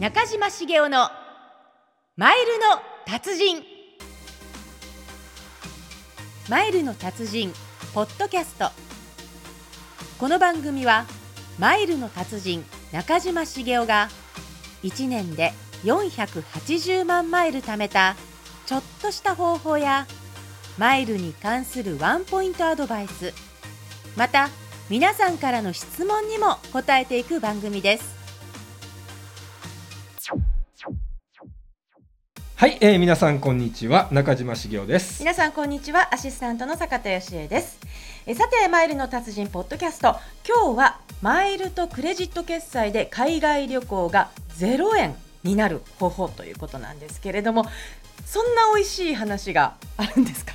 中島茂雄のマイルの達人。マイルの達人ポッドキャスト。この番組はマイルの達人中島茂雄が1年で480万マイル貯めたちょっとした方法やマイルに関するワンポイントアドバイス。また皆さんからの質問にも答えていく番組です。はい、えー、皆さんこんにちは。中島茂雄です。皆さんこんにちは。アシスタントの坂田義恵です。えさてマイルの達人ポッドキャスト。今日はマイルとクレジット決済で海外旅行が0円になる方法ということなんですけれどもそんな美味しい話があるんですか？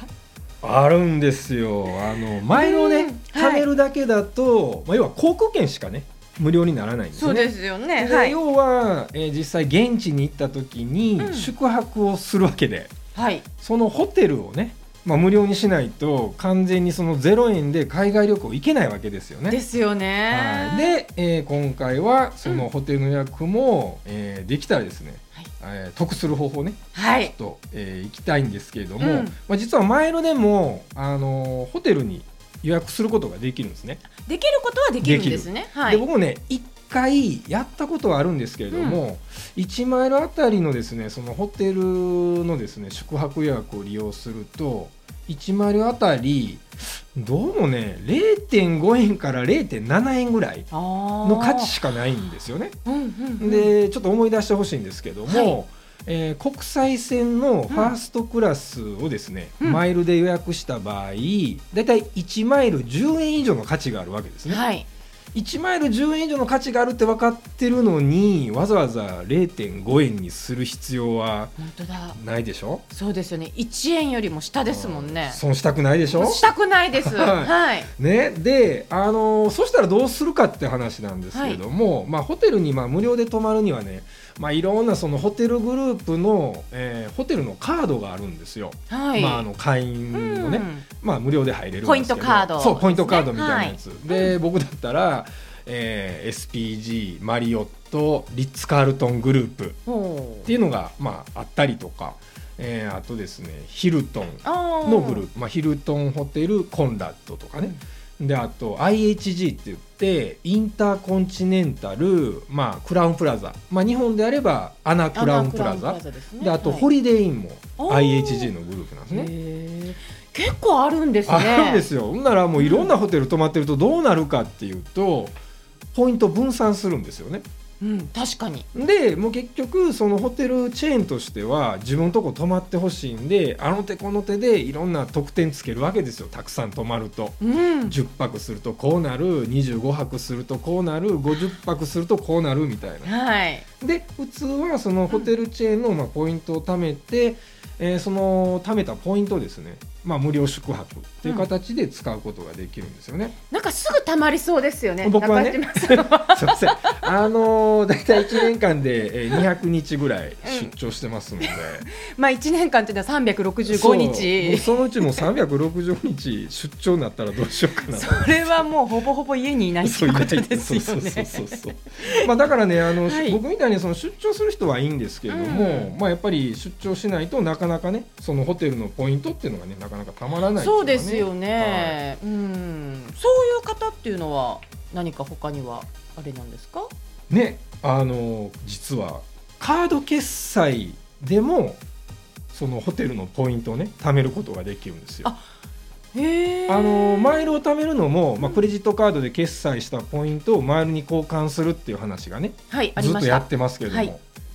あるんですよ。あのマイルをねうんはい。貯めるだけだと、まあ、要は航空券しかね無料にならないんですね。そうですよね。ではい、要は、えー実際現地に行った時にうん。宿泊をするわけで、はい、そのホテルをね、まあ、無料にしないと完全にその0円で海外旅行行けないわけですよね。ですよね、はい、で、えー今回はそのホテルの予約も、えーできたらですね、はいえー得する方法ね。はい。と、えー行きたいんですけれども、うん。まあ、実はマイルでも、あのーホテルに予約することができるんですね。できることはできるんですね。はい。で僕もね1回やったことはあるんですけれども、1マイルあたりのですねそのホテルのですね宿泊予約を利用すると1マイルあたりどうもね0.5円から0.7円ぐらいのの価値しかないんですよね。うんうんうん、でちょっと思い出してほしいんですけども、はい。えー国際線のファーストクラスをですね、うん。マイルで予約した場合だいたい1マイル10円以上の価値があるわけですね。はい1マイル10円以上の価値があるって分かってるのにわざわざ0.5円にする必要はないでしょ？そうですよね。1円よりも下ですもんね。損したくないでしょ？したくないです。はい。はいね、で、あのーそしたらどうするかって話なんですけれども、まあ、ホテルにまあ無料で泊まるにはね、まあ、いろんなそのホテルグループの、えーホテルのカードがあるんですよ、はい。まあ、あの会員のね、うん。まあ、無料で入れるポイントカードそうポイントカードみたいなやつ、で僕だったら、えー SPG マリオットリッツ・カールトングループっていうのが、まあ、あったりとか、えーあとですねヒルトンのグループ、まあ、ヒルトンホテルコンラッドとかね、であと IHG って言ってインターコンチネンタル、まあ、クラウンプラザ、まあ、日本であればアナクラウンプラザ。ですね。であとはい。ホリデーインも IHG のグループなんですね。結構あるんですね。あるんですよ。ならもういろんなホテル泊まってるとどうなるかっていうとポイント分散するんですよね。うん確かに。でもう結局そのホテルチェーンとしては自分のとこ泊まってほしいんであの手この手でいろんな特典つけるわけですよ。たくさん泊まると。うん。10泊するとこうなる。25泊するとこうなる。50泊するとこうなるみたいな。はい。で普通はそのホテルチェーンのまあポイントを貯めて、えーその貯めたポイントをですね、まあ、無料宿泊っていう形で使うことができるんですよね。なんかすぐ溜まりそうですよね僕はね。す すいません。あのー、大体1年間でえー200日ぐらい出張してますので、まあ一年間っていうのは365そうもう日そのうちもう360日出張になったらどうしようかなと。それはもうほぼほぼ家にいないってそいううこといないですよそうそうねそうそう。まあだからねあの、はい。僕みたいにその出張する人はいいんですけれども、うん。まあやっぱり出張しないとなかなかねそのホテルのポイントっていうのがねなかなかたまらないっていそうですよね、うん。そういう方っていうのは何か他にはあれなんですか？ねあの実はカード決済でもそのホテルのポイントをね貯めることができるんですよ。あへえあのマイルを貯めるのも、まあ、クレジットカードで決済したポイントをマイルに交換するっていう話がねはいずっとやってますけれども、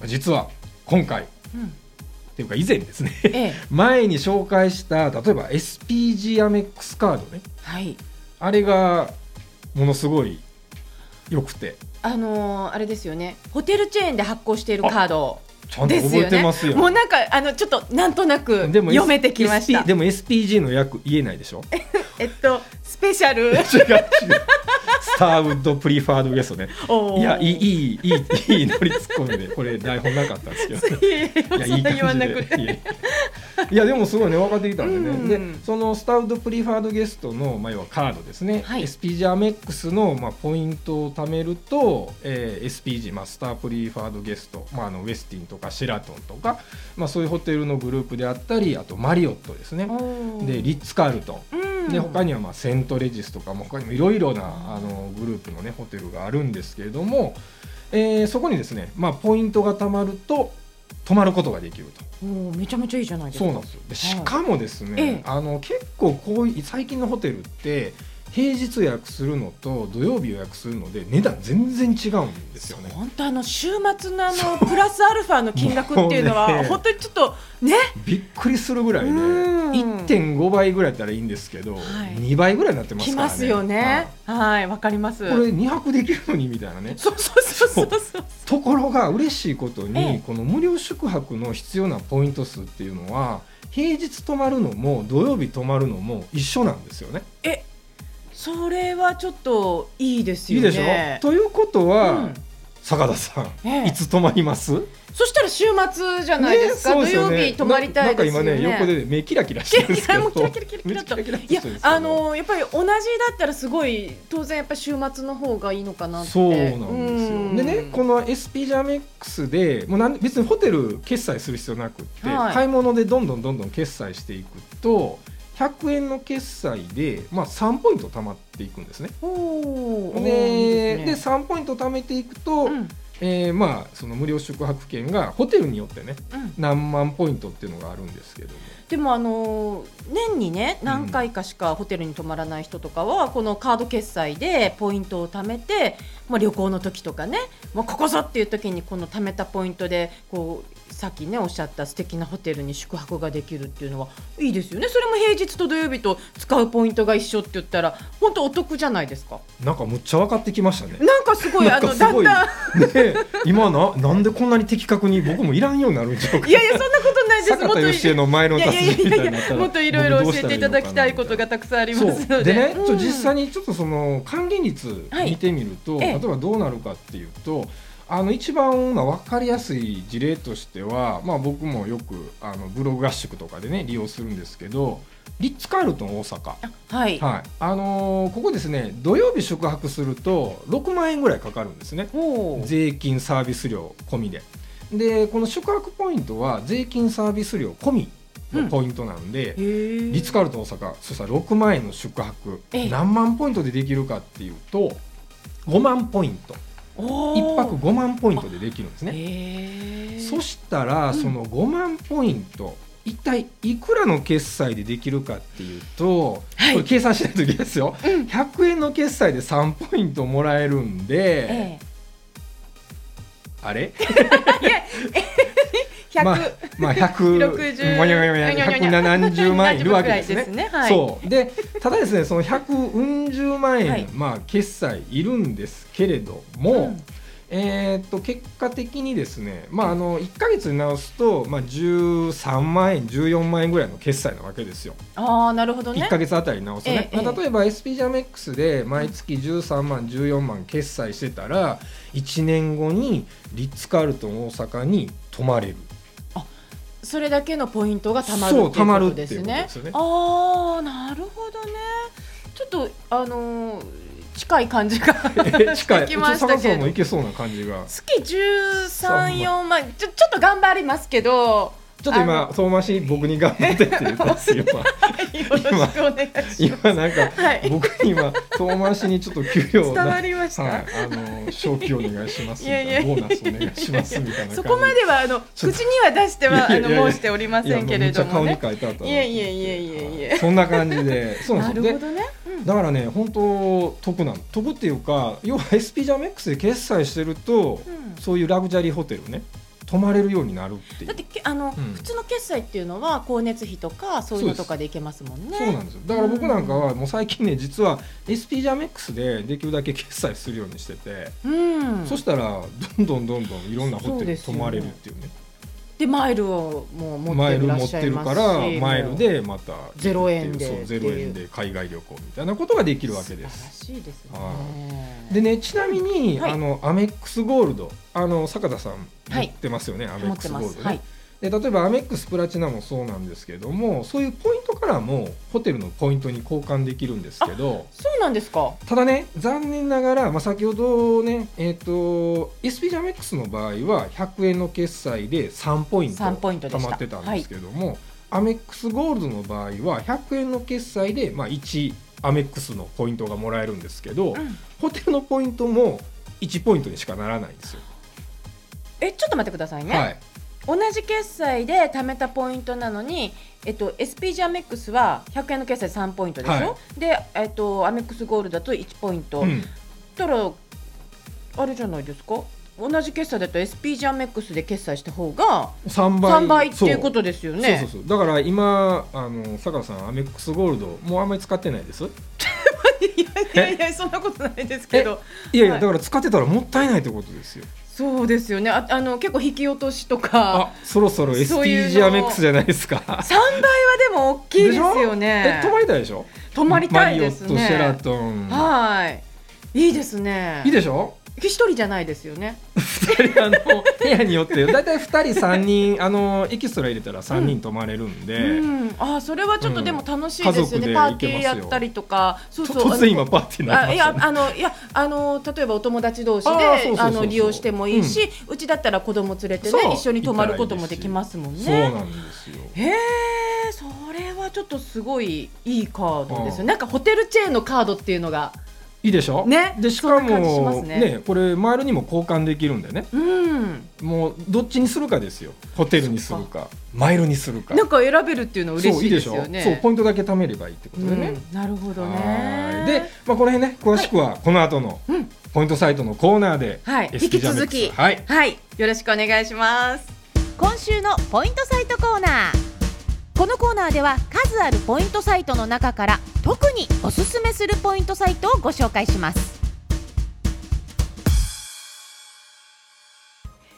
はい。実は今回うんっていうか以前ですねええ。前に紹介した例えば SPG アメックスカードね。はい。あれがものすごい良くて。あのーあれですよね。ホテルチェーンで発行しているカードちゃんと覚ですよねえてますよ。もうなんかあのちょっとなんとなくでも読めてきました。SP でも SPG の訳言えないでしょ？えっとスペシャル。違 う違う。スターウッドプリファードゲストね。いやいいいいいいいい乗りツッコミでこれ台本なかったんですけど。いやいい感じで いやでもすごいね分かってきたんでね、うんでそのスタウドプリファードゲストの、まあ、要はカードですね、はい。SPG アメックスの、まあ、ポイントを貯めると、えー SPG、まあ、スタープリファードゲスト、まあ、あのウェスティンとかシェラトンとか、まあ、そういうホテルのグループであったりあとマリオットですね。でリッツ・カールトン。うん。で他にはまあセントレジスとかも他にもいろいろなあのグループのねホテルがあるんですけれども、えーそこにですね、まあ、ポイントが貯まると泊まることができると。おーめちゃめちゃいいじゃないですか。そうなんですよ。でしかもですね、ええ。あの結構こういう最近のホテルって平日予約するのと土曜日予約するので値段全然違うんですよね。本当あの週末のあのプラスアルファの金額っていうのは本当にちょっとね。びっくりするぐらいね。うん。1.5倍ぐらいだったらいいんですけど、はい。2倍ぐらいになってますからね。きますよね。はい。わかります。はいこれ2泊できるのにみたいなね。そうそうそうそう。そう。ところが嬉しいことに、ええ。この無料宿泊の必要なポイント数っていうのは平日泊まるのも土曜日泊まるのも一緒なんですよね。えそれはちょっといいですいいよねでしょ？ということは、うん。坂田さん、ええ。いつ泊まります？そしたら週末じゃないですか、ね土曜日泊まりたいですよね。ななんか今ね横で目キラキラしてるんですけど。キラキラキラキラキラキラいやあのやっぱり同じだったらすごい当然やっぱり週末の方がいいのかなってそうなんですようんでねこの SP ジャメックスでもうなん別にホテル決済する必要なくって、はい買い物でどんどんどんどん決済していくと100円の決済で、まあ、3ポイント貯まっていくんですね。ででね。3ポイント貯めていくと、うん。えーまあ、その無料宿泊券がホテルによってねうん。何万ポイントっていうのがあるんですけども。でもあのー年にね何回かしかホテルに泊まらない人とかはこのカード決済でポイントを貯めて、まあ、旅行の時とかね、まあ、ここぞっていう時にこの貯めたポイントでこうさっきねおっしゃった素敵なホテルに宿泊ができるっていうのはいいですよね。それも平日と土曜日と使うポイントが一緒って言ったら本当お得じゃないですか。なんかむっちゃ分かってきましたね。なんかすごいなあのだんだん。ね今ななんでこんなに的確に僕もいらんようになるんちゃうか。いやいやそんなことないです。坂田義恵の前のいや達人みいやいやいたいになもっといろいろ教えていただきたいことがたくさんありますので。ね、ちょうん。実際にちょっとその還元率はい見てみると、ええ例えばどうなるかっていうとあの一番まあ分かりやすい事例としては、まあ、僕もよくあのブログ合宿とかでね利用するんですけどリッツ・カールトン大阪。はい、はい。あのーここですね土曜日宿泊すると6万円ぐらいかかるんですね。税金サービス料込みで。でこの宿泊ポイントは税金サービス料込みのポイントなんで、リリッツ・カールトン大阪そしたら6万円の宿泊ええ。何万ポイントでできるかっていうと5万ポイント1泊5万ポイントでできるんですね。ねそしたらうん。その5万ポイント一体いくらの決済でできるかっていうと、はい。これ計算しないといけないですよ。うん。100円の決済で3ポイントもらえるんで、えあれ？え100、まあまあ100 60もにゃもにゃもにゃ170万円いるわけですね。ねはい、そうでただですねその140万円、はいまあ決済いるんですけれども、うんえーっと結果的にですねまああの1か月に直すと、まあ、13万円14万円ぐらいの決済なわけですよ、ああなるほどね1か月あたり直すとね、ええまあ、例えば SP ジャメックスで毎月13万14万決済してたら1年後にリッツ・カールトン大阪に泊まれるそれだけのポイントがたまるっていうことですね。すよね。ああなるほどね。ちょっとあのー近い感じがえ近い。してきましたけど。けそうな感じが。月134万ちょちょっと頑張りますけどちょっと今あ遠回し僕に頑張ってって言ったんですよ今。よろしくお願いします。今なんかはい。僕に今遠回しにちょっと給料伝なわりました、はい、あの昇給お願いしますみたいいやいやなボーナスお願いしますみたいなそこまではあの口には出してはいあの申しておりませんけれどもね。いたないやいやいやいやいやそんな感じでそうななんですよ。でるほどね、うん。だからね本当得なん得っていうか要は SP ジャメックスで決済してると、うん。そういうラグジュアリーホテルね泊まれるようになるっていう。だってけあの、うん。普通の決済っていうのは光熱費とかそういうのとかでいけますもんね。そうなんですよ。だから僕なんかはもう最近ね実は SP ジャメックスでできるだけ決済するようにしてて、うん、そしたらどんどんどんどんいろんなホテルに泊まれるっていうねでマイルをもう持マイルってるらっ持ってるしゃいますし。からマイルでまた。ゼロ円でゼロ円で海外旅行みたいなことができるわけです。素晴らしいですね。はでねちなみに、はい。あのアメックスゴールド。あの坂田さんはい。持ってますよね、アメッ持ってクスゴールドね。で例えばアメックスプラチナもそうなんですけどもそういうポイントからもホテルのポイントに交換できるんですけど。そうなんですか。ただね残念ながら、まあ、先ほどねえっ、と SPG アメックスの場合は100円の決済で3ポイント3ポイントでした貯まってたんですけども、アメックスゴールドの場合は100円の決済で、まあ、1アメックスのポイントがもらえるんですけど、うん。ホテルのポイントも1ポイントにしかならないんですよ。えちょっと待ってくださいね、はい、同じ決済で貯めたポイントなのに、えっと、SPG アメックスは100円の決済3ポイントでしょ、はで、えっと、アメックスゴールドだと1ポイント、うん。たらあれじゃないですか？同じ決済だと SPG アメックスで決済した方が3倍。3倍っていうことですよそう。ねそうそう。だから今あの坂田さんアメックスゴールドもうあんまり使ってないです？いやいやいやそんなことないですけど。いやいや、はい。だから使ってたらもったいないってことですよそうですよね。ああの結構引き落としとかあそろそろそういうの。SPG アメックスじゃないですか。3倍はでも大きいですよね。え泊まりたいでしょ？泊まりたいですマリオットシェラねトン。はい。いいですね。いいでしょ？一人じゃないですよね。2人あの部屋によってだいたい2人3人あのエキストラ入れたら3人泊まれるんで、うん、あそれはちょっとでも楽しいうんですよね、家族でパーティーやったりとか。そうとそう。突然今パーティーになあいやあのいやあの例えばお友達同士であの利用してもいいし、うちだったら子供連れてね一緒に泊まることもできますもんね。そうなんですよ。へえそれはちょっとすごいいいカードですよ、うんなんかホテルチェーンのカードっていうのがいいでしょ？ね。でしかもすね。ねこれマイルにも交換できるんでね。うん。もうどっちにするかですよ。ホテルにするかマイルにするか。なんか選べるっていうのは嬉しいですよそういいね。でしょ？そうポイントだけ貯めればいいってことでね、うんなるほどはねい。で、まあ、この辺ね詳しくはこの後のうん。ポイントサイトのコーナーで、はい、引き続き、はい。はい、よろしくお願いします。今週のポイントサイトコーナーこのコーナーでは数あるポイントサイトの中から特におすすめするポイントサイトをご紹介します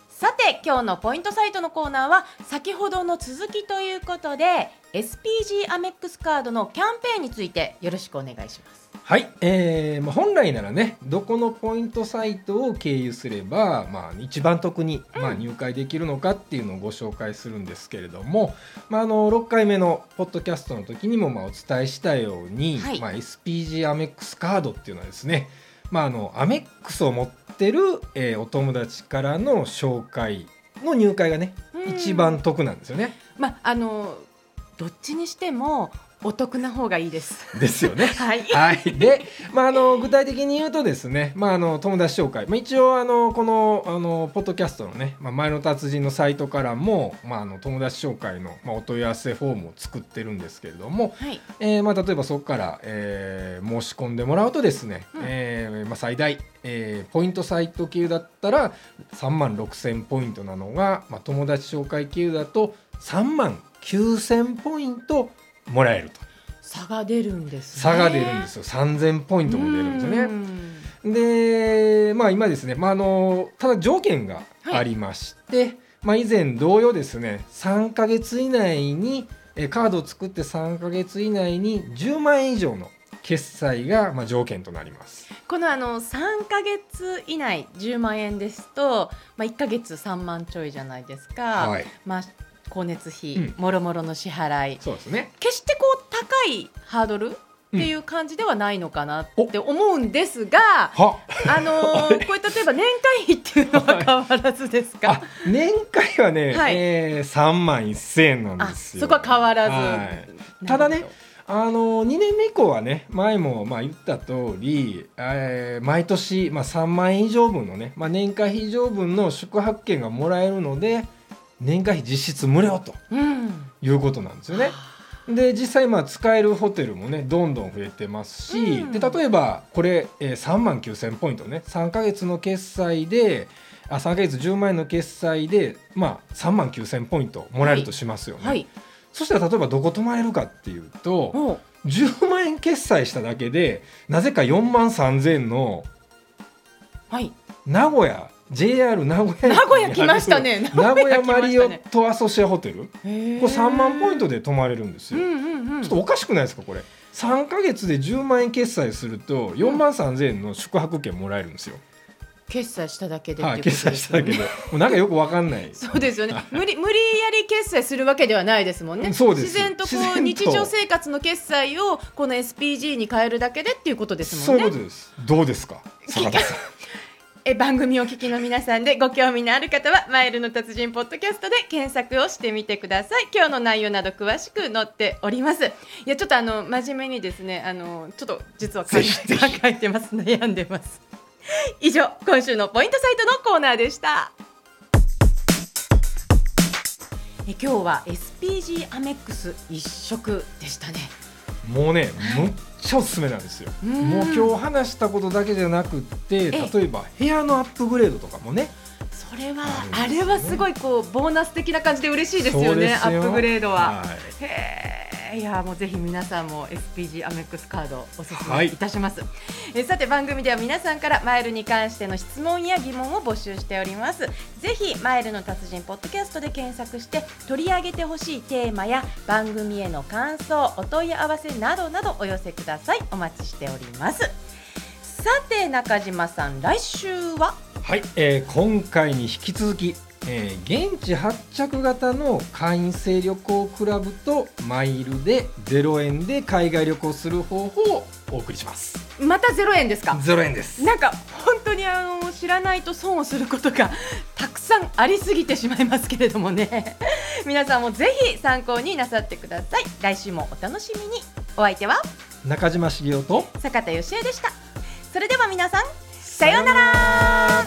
さて今日のポイントサイトのコーナーは先ほどの続きということで SPG アメックスカードのキャンペーンについてよろしくお願いします。はい、えーまあ、本来ならねどこのポイントサイトを経由すれば、まあ、一番得に、まあ、入会できるのかっていうのをご紹介するんですけれども、まあ、あの6回目のポッドキャストの時にもまあお伝えしたように、はい。まあ、SPG アメックスカードっていうのはですね、まあ、あのアメックスを持ってる、えーお友達からの紹介の入会がねうん。一番得なんですよね。まああのどっちにしてもお得な方がいいです。ですよね。はい。はい、で、まあ、あの具体的に言うとですね、まあ、あの友達紹介、まあ、一応あのこのあのポッドキャストのね、まあ、前の達人のサイトからも、まあ、あの友達紹介の、まあ、お問い合わせフォームを作ってるんですけれども、はい。えーまあ、例えばそこから、えー申し込んでもらうとですね、うんえーまあ、最大、えーポイントサイト系だったら3万6000ポイントなのが、まあ、友達紹介系だと3万9000ポイントもらえると差が出るんです、ね。差が出るんですよ3000ポイントも出るんですよね。でまあ今ですね、まあ、あのただ条件がありまして、まあ、以前同様ですね3ヶ月以内にえカードを作って3ヶ月以内に10万円以上の決済がまあ条件となります。このあの3か月以内10万円ですと、まあ、1か月3万ちょいじゃないですか、はい、まあ、光熱費、うん。もろもろの支払い。そうですね。決してこう高いハードルっていう感じではないのかなって思うんですが、は。あのーこれ例えば年会費っていうのは変わらずですか、あ年会はね、はい。えー、3万1000円なんあですよ。そこは変わらず、はい。ただねあの2年目以降はね前もまあ言った通り、えー毎年、まあ、3万円以上分のね、まあ、年会費以上分の宿泊券がもらえるので年会費実質無料ということなんですよね。で実際まあ使えるホテルもねどんどん増えてますし、うん。で例えばこれ、えー、3万9000ポイントね。3ヶ月の決済であ3ヶ月10万円の決済で、まあ、3万9000ポイントもらえるとしますよね。はい。そしたら例えばどこ泊まれるかっていうとおう。10万円決済しただけでなぜか4万3000円のはい。名古屋 JR 名古屋名古屋来ましたね。名古屋マリオットアソシアホテル。こへー。れ3万ポイントで泊まれるんですよ、うんうんうん。ちょっとおかしくないですかこれ？3ヶ月で10万円決済すると4万3000円の宿泊券もらえるんですよ。決済しただけではい、っていうこと決済しただけで。もうなんかよくわかんない。そうですよね。無理無理やり決済するわけではないですもんね。そうです。自然とこう日常生活の決済をこの SPG に変えるだけでっていうことですそもね。うんいうことです。どうですか？坂田さんえ番組お聞きの皆さんでご興味のある方はマイルの達人ポッドキャストで検索をしてみてください。今日の内容など詳しく載っております。いやちょっとあの真面目にですねあのちょっと実は考え考えてます。悩んでます。以上今週のポイントサイトのコーナーでした。え今日は SPG アメックス一色でしたね。もうねむっちゃおすすめなんですよ。うん。もう今日話したことだけじゃなくってえ例えば部屋のアップグレードとかもね。それはあれはすごいこうボーナス的な感じで嬉しいですよねアップグレードは。はい。へーいやもうぜひ皆さんも SPG アメックスカードおすすめはい。いたします、えさて番組では皆さんからマイルに関しての質問や疑問を募集しております。ぜひマイルの達人ポッドキャストで検索して取り上げてほしいテーマや番組への感想お問い合わせなどなどお寄せください。お待ちしております。さて中島さん来週は？はい、えー今回に引き続き、えー現地発着型の会員制旅行クラブとマイルで0円で海外旅行する方法をお送りします。また0円ですか？0円です。なんか本当にあの知らないと損をすることがたくさんありすぎてしまいますけれどもね。皆さんもぜひ参考になさってください。来週もお楽しみに。お相手は？中島茂雄と坂田芳恵でした。それでは皆さんさようなら